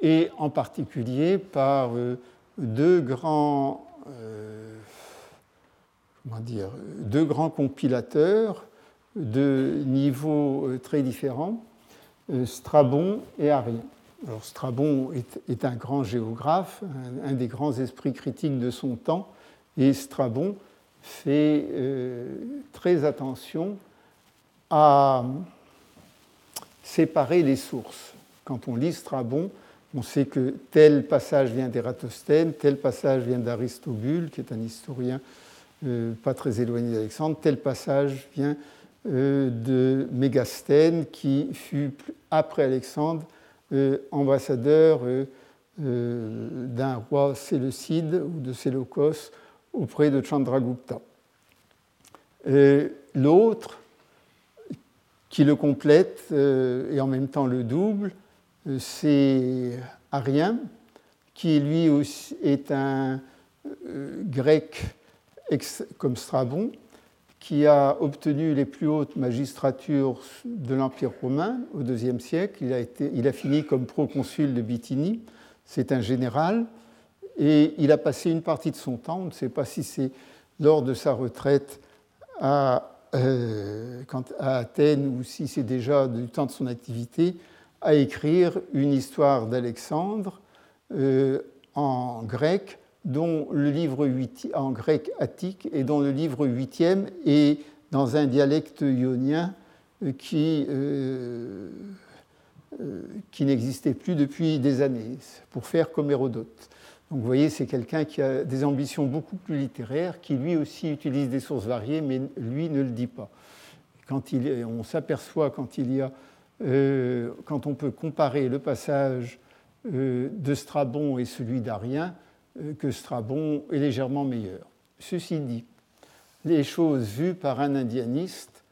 et en particulier par euh, deux grands, compilateurs de niveaux très différents Strabon et Arien. Alors Strabon est, un grand géographe, un, des grands esprits critiques de son temps, et Strabon fait euh, très attention à séparer les sources. Quand on lit Strabon, on sait que tel passage vient d'Ératosthène, tel passage vient d'Aristobule, qui est un historien euh, pas très éloigné d'Alexandre, tel passage vient euh, de Mégasthène, qui fut, après Alexandre, euh, ambassadeur euh, d'un roi séleucide ou de Séleucos auprès de Chandragupta. L'autre, qui le complète et en même temps le double, c'est Arien, qui lui aussi est un grec comme Strabon, qui a obtenu les plus hautes magistratures de l'Empire romain au IIe siècle. Il a, été, il a fini comme proconsul de Bithynie. C'est un général. Et il a passé une partie de son temps, on ne sait pas si c'est lors de sa retraite à, euh, Athènes ou si c'est déjà du temps de son activité, à écrire une histoire d'Alexandre euh, en grec dont le livre 8, en grec attique et dont le livre huitième est dans un dialecte ionien euh, qui, euh, euh, qui n'existait plus depuis des années, pour faire comme Hérodote. Donc vous voyez, c'est quelqu'un qui a des ambitions beaucoup plus littéraires, qui lui aussi utilise des sources variées, mais lui ne le dit pas. Quand il, on s'aperçoit quand il y a, quand on peut comparer le passage de Strabon et celui d'Arien, que Strabon est légèrement meilleur. Ceci dit, les choses vues par un indianiste,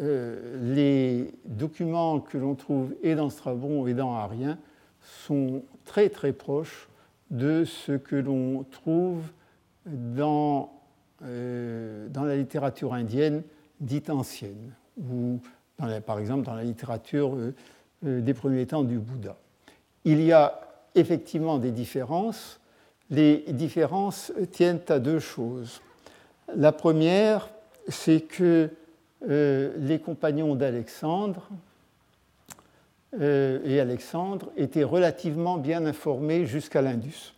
euh, les documents que l'on trouve et dans Strabon et dans Arien sont très très proches de ce que l'on trouve dans, euh, dans la littérature indienne dite ancienne, ou par exemple dans la littérature des premiers temps du Bouddha. Il y a effectivement des différences, les différences tiennent à deux choses. La première, c'est que euh, les compagnons d'Alexandre euh, et Alexandre étaient relativement bien informés jusqu'à l'Indus.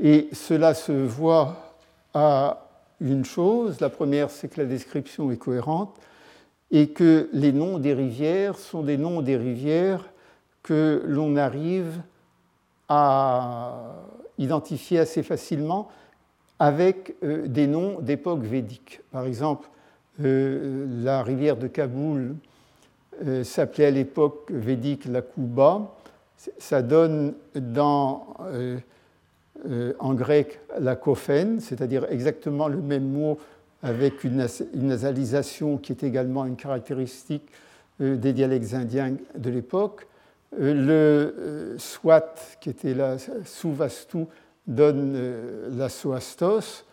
Et cela se voit à une chose. La première, c'est que la description est cohérente et que les noms des rivières sont des noms des rivières que l'on arrive à identifier assez facilement avec euh, des noms d'époque védique. Par exemple, euh, la rivière de Kaboul euh, s'appelait à l'époque védique la Kuba. Ça donne en grec la kophène, c'est-à-dire exactement le même mot avec une, nasalisation qui est également une caractéristique des dialectes indiens de l'époque. Le swat, qui était la souvastu, donne la soastos.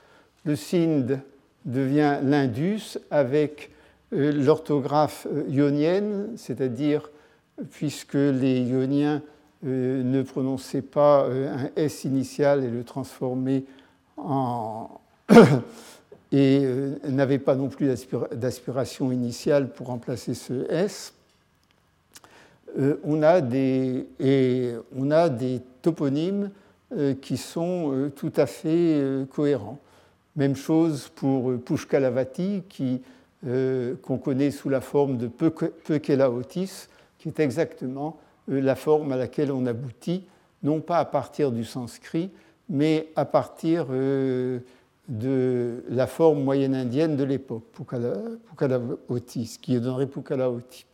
Le sind devient l'indus avec l'orthographe ionienne, c'est-à-dire puisque les ioniens euh, ne prononçaient pas euh, un S initial et le transformaient en. et euh, n'avaient pas non plus d'aspiration initiale pour remplacer ce S. on, a des, et on a des toponymes qui sont tout à fait cohérents. Même chose pour Pushkalavati, qu'on connaît sous la forme de Pekelaotis, qui est exactement euh, la forme à laquelle on aboutit, non pas à partir du sanskrit, mais à partir euh, de la forme moyenne indienne de l'époque, Pukalaoti, ce qui donnerait Pukalaoti.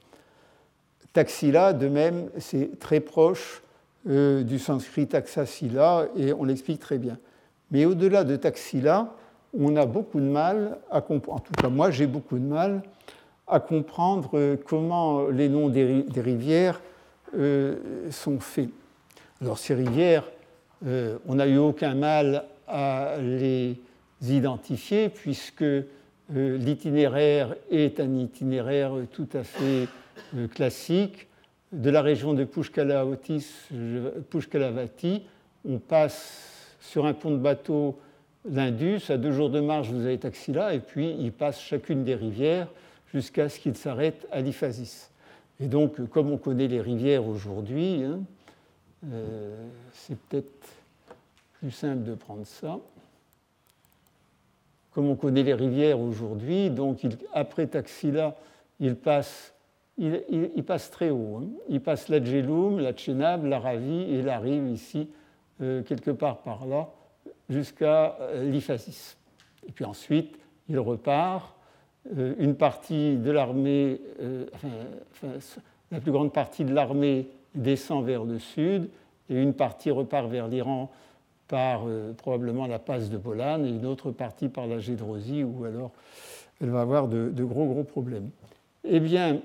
Taxila, de même, c'est très proche euh, du sanskrit taxasila, et on l'explique très bien. Mais au-delà de taxila, on a beaucoup de mal à comprendre, en tout cas moi j'ai beaucoup de mal à comprendre comment les noms des rivières euh, sont faits. Alors ces rivières, euh, on n'a eu aucun mal à les identifier puisque l'itinéraire est un itinéraire tout à fait classique. De la région de Pushkalavati, on passe sur un pont de bateau l'Indus, à deux jours de marche, vous avez Taxila, et puis il passe chacune des rivières jusqu'à ce qu'il s'arrête à l'Iphasis. Et donc, comme on connaît les rivières aujourd'hui, hein, euh, c'est peut-être plus simple de prendre ça. Comme on connaît les rivières aujourd'hui, donc après Taxila, il passe, très haut. Hein. Il passe la Djeloum, la Tchénab, la Ravi, et il arrive ici, euh, quelque part par là, jusqu'à euh, l'Iphasis. Et puis ensuite, il repart euh, une partie de l'armée, euh, la plus grande partie de l'armée descend vers le sud et une partie repart vers l'Iran par probablement la passe de Bolan et une autre partie par la Gédrosie où alors elle va avoir de, gros gros problèmes. Eh bien,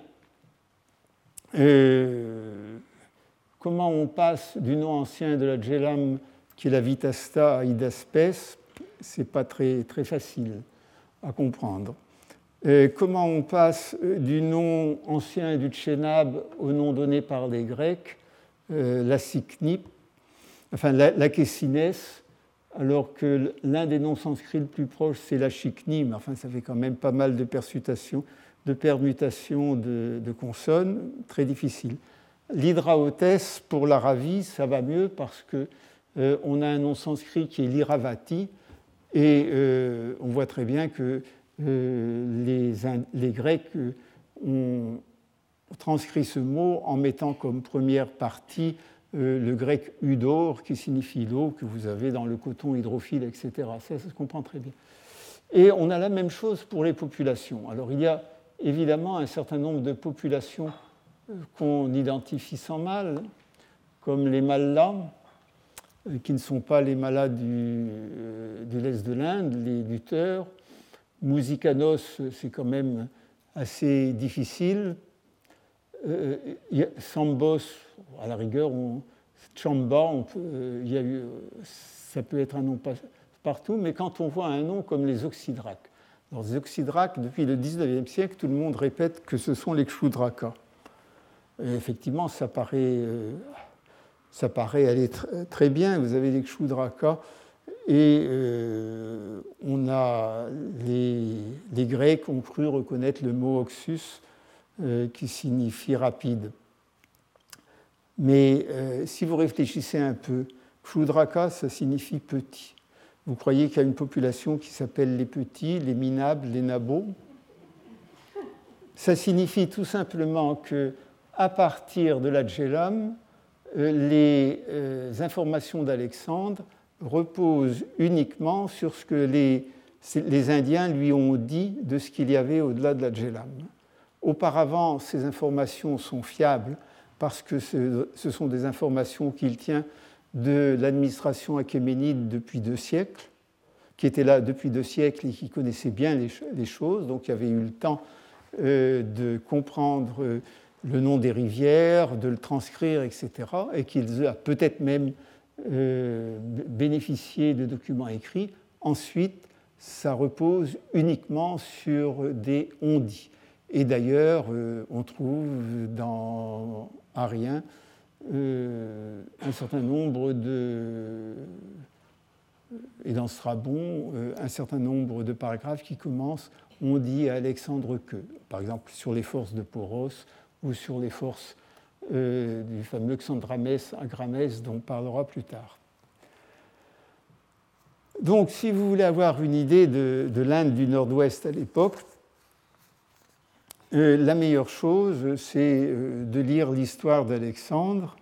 comment on passe du nom ancien de la Djelam qui est la Vitasta à Idaspes, c'est pas très, très facile à comprendre. Comment on passe euh, du nom ancien du Tchénab au nom donné par les Grecs, euh, la Siknip, enfin la, la alors que l'un des noms sanscrits le plus proche, c'est la Chikni, mais enfin ça fait quand même pas mal de permutations de, permutations de, consonnes, très difficile. L'hydraotès pour l'Aravi, ça va mieux parce qu'on euh, a un nom sanskrit qui est l'iravati, et on voit très bien que euh, les, Grecs euh, ont transcrit ce mot en mettant comme première partie euh, le grec udor, qui signifie l'eau que vous avez dans le coton hydrophile, etc. Ça, ça se comprend très bien. Et on a la même chose pour les populations. Alors il y a évidemment un certain nombre de populations qu'on identifie sans mal, comme les Mallas, qui ne sont pas les Mallas du, de l'Est de l'Inde, les lutteurs, Musicanos, c'est quand même assez difficile. Euh, Sambos, à la rigueur, Chamba, euh, ça peut être un nom partout, mais quand on voit un nom comme les Oxydraques, alors les Oxydraques, depuis le 19e siècle, tout le monde répète que ce sont les Kshudrakas. Et effectivement, ça paraît, euh, ça paraît aller très bien. Vous avez les Kshudrakas et euh, on a les, Grecs ont cru reconnaître le mot oxus euh, qui signifie rapide. Mais si vous réfléchissez un peu, Kshudraka, ça signifie petit. Vous croyez qu'il y a une population qui s'appelle les petits, les minables, les nabos? Ça signifie tout simplement que à partir de la Djelam, les informations d'Alexandre repose uniquement sur ce que les, les, Indiens lui ont dit de ce qu'il y avait au-delà de la Djelam. Auparavant, ces informations sont fiables parce que ce, ce sont des informations qu'il tient de l'administration achéménide depuis deux siècles. qui était là depuis deux siècles et qui connaissait bien les, choses, donc il avait eu le temps de comprendre le nom des rivières, de le transcrire, etc., et qu'il a peut-être même bénéficié de documents écrits. Ensuite, ça repose uniquement sur des ondits. Et d'ailleurs, euh, on trouve dans Arien euh, un certain nombre de. Et dans Strabon, euh, un certain nombre de paragraphes qui commencent on dit à Alexandre que, par exemple sur les forces de Poros ou sur les forces du fameux Xandramès Agramès dont on parlera plus tard. Donc, si vous voulez avoir une idée de, l'Inde du Nord-Ouest à l'époque, euh, la meilleure chose, c'est euh, de lire l'histoire d'Alexandre.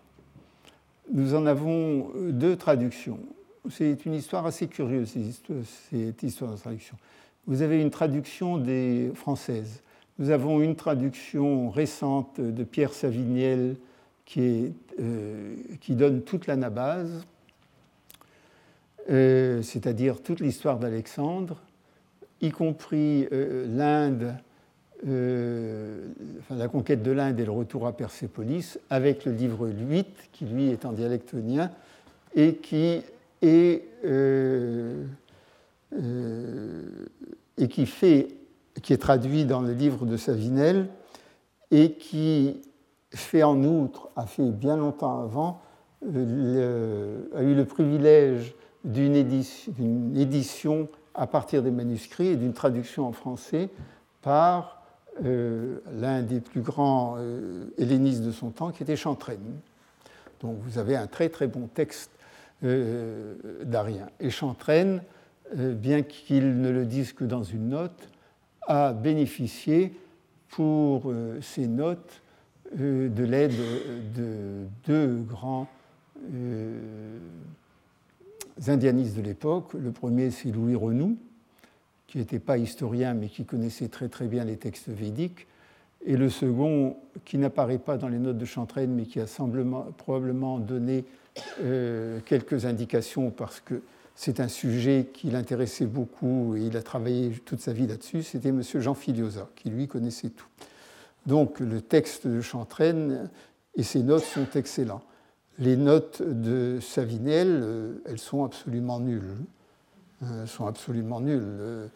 Nous en avons euh, deux traductions. C'est une histoire assez curieuse, cette histoire, de traduction. Vous avez une traduction des françaises. Nous avons une traduction récente de Pierre Saviniel qui, donne toute l'anabase euh, c'est-à-dire toute l'histoire d'Alexandre, y compris l'Inde, euh, la conquête de l'Inde et le retour à Persépolis, avec le livre 8, qui lui est en dialectonien, et qui est, et qui fait, qui est traduit dans le livre de Savinel, et qui fait en outre, a fait bien longtemps avant, a eu le privilège d'une édition, à partir des manuscrits et d'une traduction en français par euh, l'un des plus grands euh, hellénistes de son temps, qui était Chantraine. Donc vous avez un très très bon texte euh, d'Arien. Et Chantraine, bien qu'il ne le dise que dans une note, a bénéficié pour ses notes de l'aide de deux grands indianistes de l'époque. Le premier, c'est Louis Renou, qui n'était pas historien, mais qui connaissait très très bien les textes védiques. Et le second, qui n'apparaît pas dans les notes de Chantraine, mais qui a probablement donné euh, quelques indications parce que c'est un sujet qui l'intéressait beaucoup et il a travaillé toute sa vie là-dessus, c'était M. Jean Filiosa, qui lui connaissait tout. Donc le texte de Chantraine et ses notes sont excellents les notes de Savinel, euh, elles sont absolument nulles. Euh, sont absolument nulles.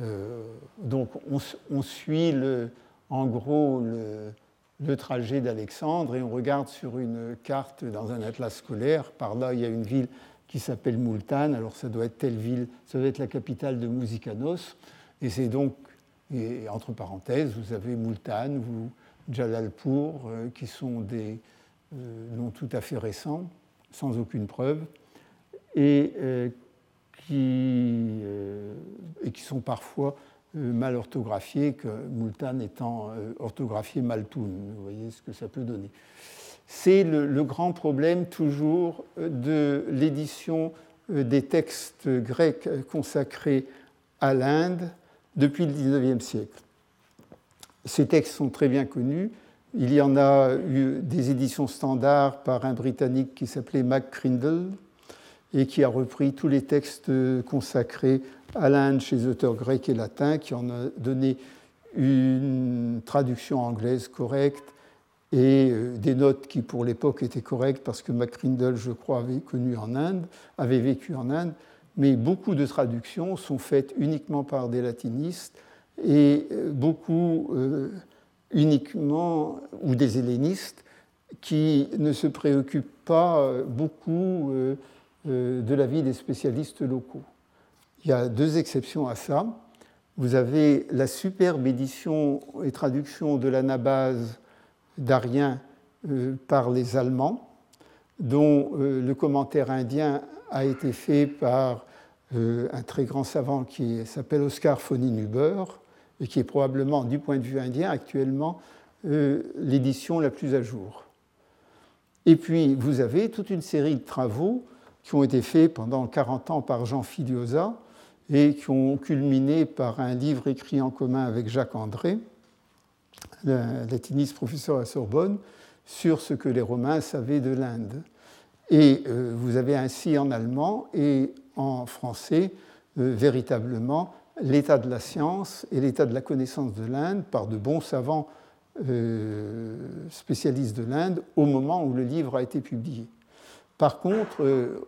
Euh, donc on, suit en gros le, trajet d'Alexandre et on regarde sur une carte dans un atlas scolaire. Par là, il y a une ville qui s'appelle Multan. Alors ça doit être telle ville, ça doit être la capitale de Musikanos. Et c'est donc, entre parenthèses, vous avez Multan ou Jalalpur, qui sont des, euh, non tout à fait récents, sans aucune preuve, et, euh, euh, et qui sont parfois mal orthographiés, que Multan étant orthographié Maltoun. Vous voyez ce que ça peut donner. C'est le, grand problème toujours de l'édition des textes grecs consacrés à l'Inde depuis le XIXe siècle. Ces textes sont très bien connus, il y en a eu des éditions standards par un Britannique qui s'appelait Mac Crindle et qui a repris tous les textes consacrés à l'Inde chez les auteurs grecs et latins, qui en a donné une traduction anglaise correcte et euh, des notes qui pour l'époque étaient correctes parce que MacCrindle, je crois, avait connu en Inde, avait vécu en Inde, mais beaucoup de traductions sont faites uniquement par des latinistes et euh, beaucoup euh, uniquement, ou des hellénistes, qui ne se préoccupent pas beaucoup de la vie des spécialistes locaux. Il y a deux exceptions à ça. Vous avez la superbe édition et traduction de l'anabase d'Arien par les Allemands, dont le commentaire indien a été fait par un très grand savant qui s'appelle Oscar von Inhuber, et qui est probablement, du point de vue indien, actuellement euh, l'édition la plus à jour. Et puis, vous avez toute une série de travaux qui ont été faits pendant 40 ans par Jean Filiosa et qui ont culminé par un livre écrit en commun avec Jacques André, latiniste professeur à Sorbonne, sur ce que les Romains savaient de l'Inde. Et euh, vous avez ainsi en allemand et en français véritablement l'état de la science et l'état de la connaissance de l'Inde par de bons savants spécialistes de l'Inde au moment où le livre a été publié. Par contre,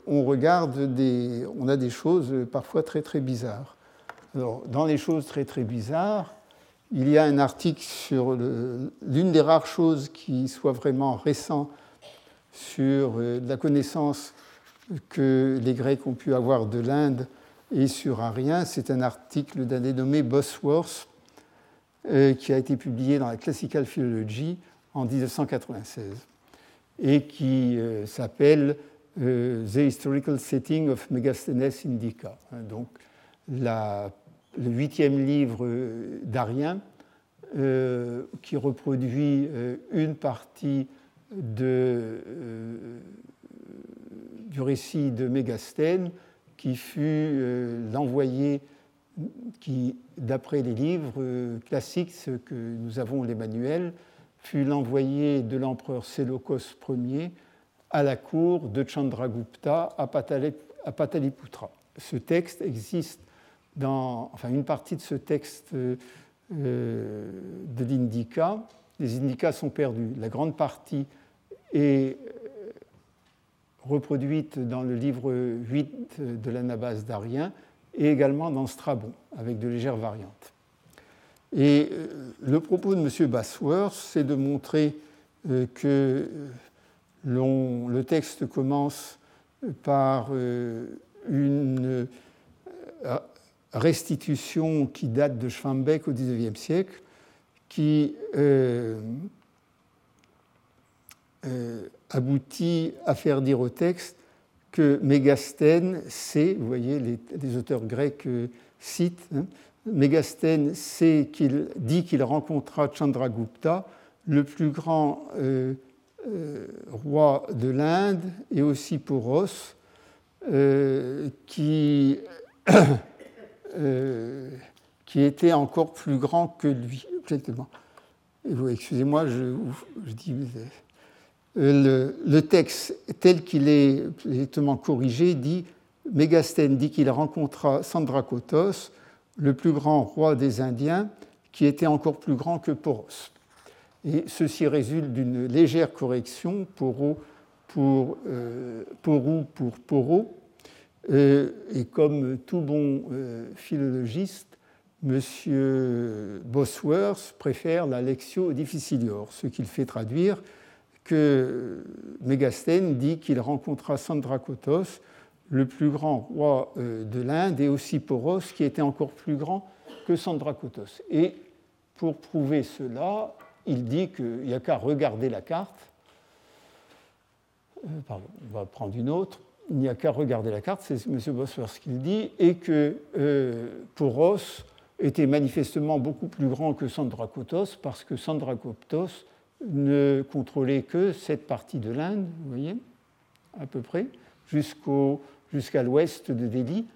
on regarde des, a des choses parfois très très bizarres. Dans les choses très très bizarres, il y a un article sur l'une des rares choses qui soit vraiment récent sur euh, la connaissance que les Grecs ont pu avoir de l'Inde et sur Arien. C'est un article d'un dénommé Bosworth euh, qui a été publié dans la Classical Philology en 1996 et qui euh, s'appelle The Historical Setting of Megasthenes Indica. Donc, la le huitième livre d'Arien, euh, qui reproduit euh, une partie euh, du récit de Mégasthène, qui fut l'envoyé, qui, d'après les livres classiques, ce que nous avons les manuels, fut l'envoyé de l'empereur Séleucos Ier à la cour de Chandragupta à Pataliputra. Ce texte existe dans, enfin, une partie de ce texte euh, de l'Indica. Les Indicas sont perdus. La grande partie est euh, reproduite dans le livre 8 de l'Anabase d'Arien et également dans Strabon, avec de légères variantes. Et euh, le propos de M. Bassworth, c'est de montrer que le texte commence par une restitution qui date de Schwambeck au XIXe siècle, qui euh, euh, aboutit à faire dire au texte que Mégasthène sait, vous voyez, les, auteurs grecs euh, citent, hein, Mégasthène sait qu'il dit qu'il rencontra Chandragupta, le plus grand roi de l'Inde, et aussi Poros, qui euh, qui était encore plus grand que lui. Excusez-moi, je, dis. Euh, le, texte tel qu'il est exactement corrigé dit Mégasthène dit qu'il rencontra Sandrakotos, le plus grand roi des Indiens, qui était encore plus grand que Poros. Et ceci résulte d'une légère correction, Poro pour, euh, Porou pour Poro, euh, et comme tout bon euh, philologiste, M. Bosworth préfère la lectio difficilior, ce qu'il fait traduire que Mégasthène dit qu'il rencontra Sandrakotos, le plus grand roi euh, de l'Inde, et aussi Poros, qui était encore plus grand que Sandrakotos. Et pour prouver cela, il dit qu'il n'y a qu'à regarder la carte. pardon, on va prendre une autre il n'y a qu'à regarder la carte, c'est M. Bosworth qui le dit, et que euh, Poros était manifestement beaucoup plus grand que Sandrakotos, parce que Sandrakotos ne contrôlait que cette partie de l'Inde, vous voyez, à peu près, jusqu'à l'ouest de Delhi,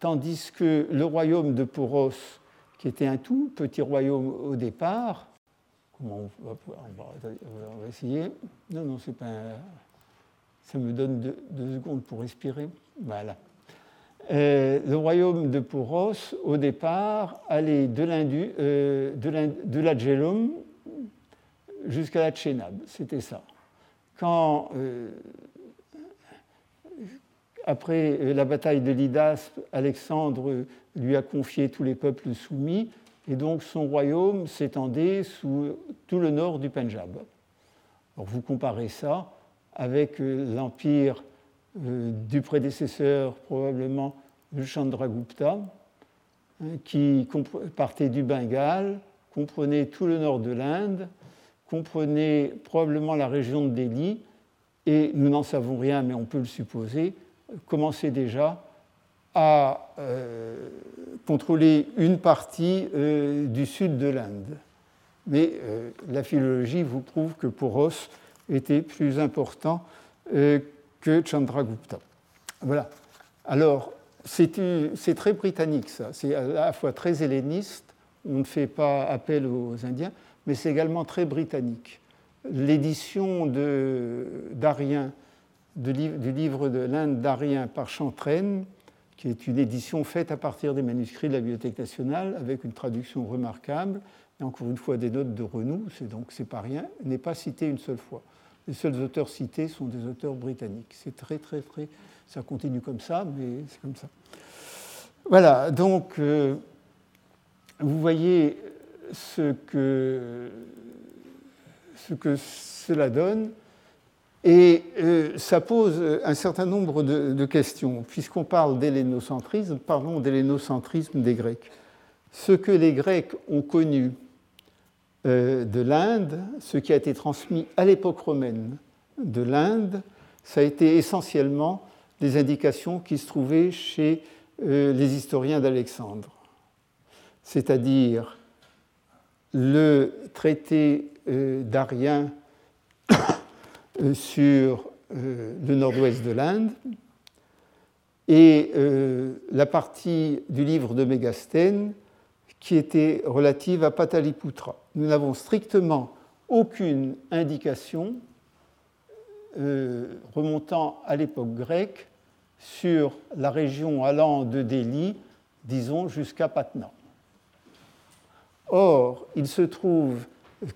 tandis que le royaume de Poros, qui était un tout petit royaume au départ, comment on va, on va essayer Non, non, c'est pas un, ça me donne deux, secondes pour respirer. Voilà. Euh, le royaume de Poros, au départ, allait de, euh, l'Agellum jusqu'à la Tchénab. C'était ça. Quand, euh, après la bataille de Lidas, Alexandre lui a confié tous les peuples soumis, et donc son royaume s'étendait sous tout le nord du Punjab. Vous comparez ça avec euh, l'empire euh, du prédécesseur probablement Chandragupta, qui partait du Bengale, comprenait tout le nord de l'Inde, comprenait probablement la région de Delhi, et nous n'en savons rien, mais on peut le supposer, commençait déjà à euh, contrôler une partie du sud de l'Inde. Mais la philologie vous prouve que Poros était plus important euh, que Chandragupta. Voilà. Alors, c'est très britannique, ça. C'est à la fois très helléniste, on ne fait pas appel aux Indiens, mais c'est également très britannique. L'édition d'Arien, du livre de l'Inde d'Arien par Chantraine, qui est une édition faite à partir des manuscrits de la Bibliothèque nationale, avec une traduction remarquable, et encore une fois des notes de Renou, c'est donc c'est pas rien, n'est pas cité une seule fois. Les seuls auteurs cités sont des auteurs britanniques. C'est très, très, très. Ça continue comme ça, mais c'est comme ça. Voilà, donc euh, vous voyez ce que, ce que cela donne. Et euh, ça pose un certain nombre de, questions. Puisqu'on parle d'hellénocentrisme, parlons d'hellénocentrisme des Grecs. Ce que les Grecs ont connu euh, de l'Inde, ce qui a été transmis à l'époque romaine de l'Inde, ça a été essentiellement des indications qui se trouvaient chez euh, les historiens d'Alexandre, c'est-à-dire le traité d'Arien euh, sur euh, le nord-ouest de l'Inde et euh, la partie du livre de Mégastène qui était relative à Pataliputra. Nous n'avons strictement aucune indication remontant à l'époque grecque sur la région allant de Delhi, disons, jusqu'à Patna. Or, il se trouve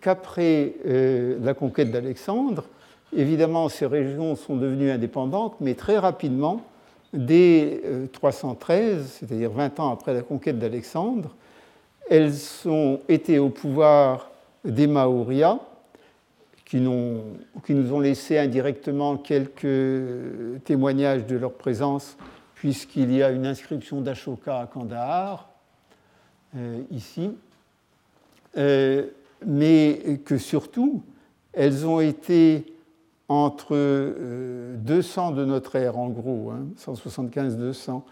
qu'après la conquête d'Alexandre, Évidemment, ces régions sont devenues indépendantes, mais très rapidement, dès 313, euh, c'est-à-dire 20 ans après la conquête d'Alexandre, elles ont été au pouvoir des qui, qui, nous ont laissé indirectement quelques témoignages de leur présence, puisqu'il y a une inscription d'Ashoka à Kandahar, euh, ici, euh, mais que surtout, elles ont été entre 200 euh, de notre ère, en gros, 175-200, hein,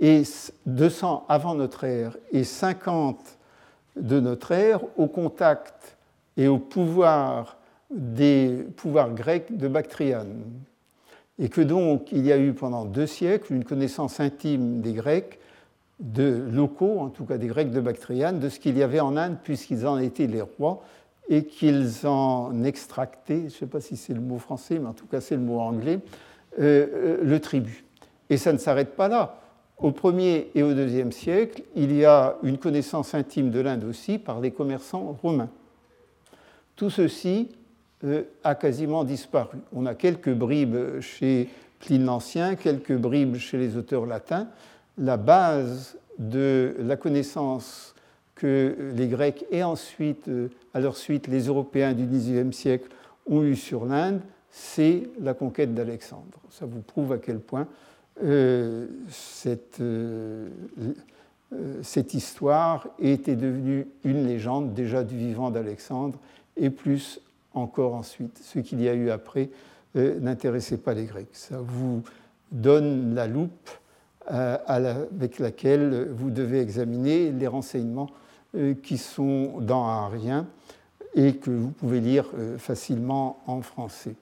et 200 avant notre ère et 50 de notre ère, au contact et au pouvoir des pouvoirs grecs de Bactriane. Et que donc il y a eu pendant deux siècles une connaissance intime des Grecs, de locaux, en tout cas des Grecs de Bactriane, de ce qu'il y avait en Inde, puisqu'ils en étaient les rois, et qu'ils en extractaient, je ne sais pas si c'est le mot français, mais en tout cas c'est le mot anglais, euh, euh, le tribut. Et ça ne s'arrête pas là. Au 1er et au 2e siècle, il y a une connaissance intime de l'Inde aussi par les commerçants romains. Tout ceci euh, a quasiment disparu. On a quelques bribes chez Pline l'Ancien, quelques bribes chez les auteurs latins. La base de la connaissance que les Grecs et ensuite, euh, à leur suite, les Européens du XIXe siècle ont eu sur l'Inde, c'est la conquête d'Alexandre. Ça vous prouve à quel point euh, cette, euh, cette, histoire était devenue une légende déjà du vivant d'Alexandre et plus encore ensuite. Ce qu'il y a eu après n'intéressait pas les Grecs. Ça vous donne la loupe avec laquelle vous devez examiner les renseignements qui sont dans un rien et que vous pouvez lire euh, facilement en français.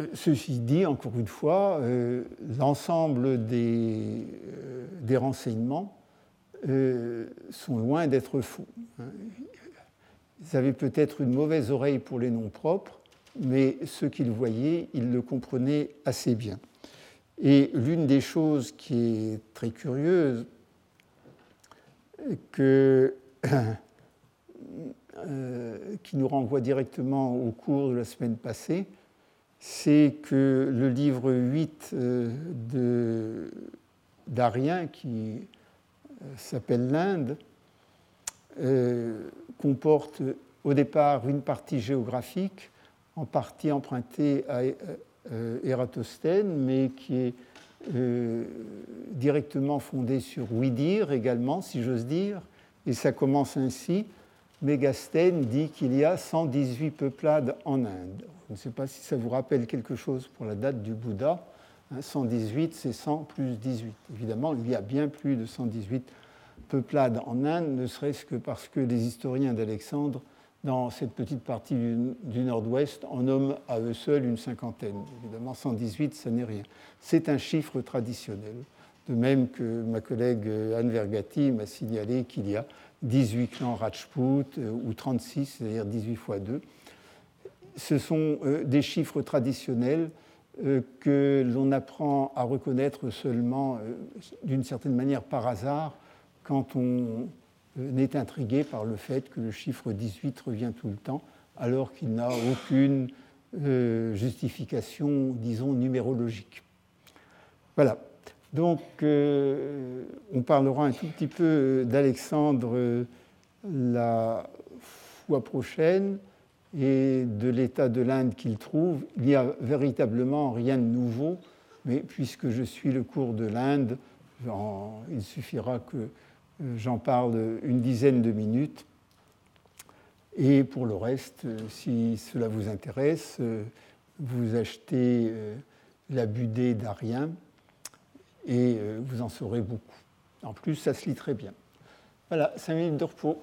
Euh, ceci dit, encore une fois, l'ensemble des, des, renseignements sont loin d'être faux. Ils avaient peut-être une mauvaise oreille pour les noms propres, mais ce qu'ils voyaient, ils le comprenaient assez bien. Et l'une des choses qui est très curieuse que, euh, qui nous renvoie directement au cours de la semaine passée, c'est que le livre 8 euh, d'Arien, qui euh, s'appelle l'Inde, comporte au départ une partie géographique, en partie empruntée à Ératosthène, mais qui est euh, directement fondé sur Ouidir également, si j'ose dire, et ça commence ainsi. Mégasthène dit qu'il y a 118 peuplades en Inde. Je ne sais pas si ça vous rappelle quelque chose pour la date du Bouddha. 118, hein, c'est 100 plus 18. Évidemment, il y a bien plus de 118 peuplades en Inde, ne serait-ce que parce que les historiens d'Alexandre dans cette petite partie du, nord-ouest en nomment à eux seuls une cinquantaine. Évidemment, 118, ça n'est rien. C'est un chiffre traditionnel. De même que ma collègue Anne Vergati m'a signalé qu'il y a 18 clans Rajput euh, ou 36, c'est-à-dire 18 fois 2. Ce sont euh, des chiffres traditionnels que l'on apprend à reconnaître seulement d'une certaine manière par hasard quand on est intrigué par le fait que le chiffre 18 revient tout le temps alors qu'il n'a aucune justification, disons, numérologique. Voilà. Donc, on parlera un tout petit peu d'Alexandre la fois prochaine et de l'état de l'Inde qu'il trouve, il n'y a véritablement rien de nouveau, mais puisque je suis le cours de l'Inde, il suffira que euh, j'en parle une dizaine de minutes. Et pour le reste, euh, si cela vous intéresse, euh, vous achetez la Budée d'Arien et vous en saurez beaucoup. En plus, ça se lit très bien. Voilà, cinq minutes de repos.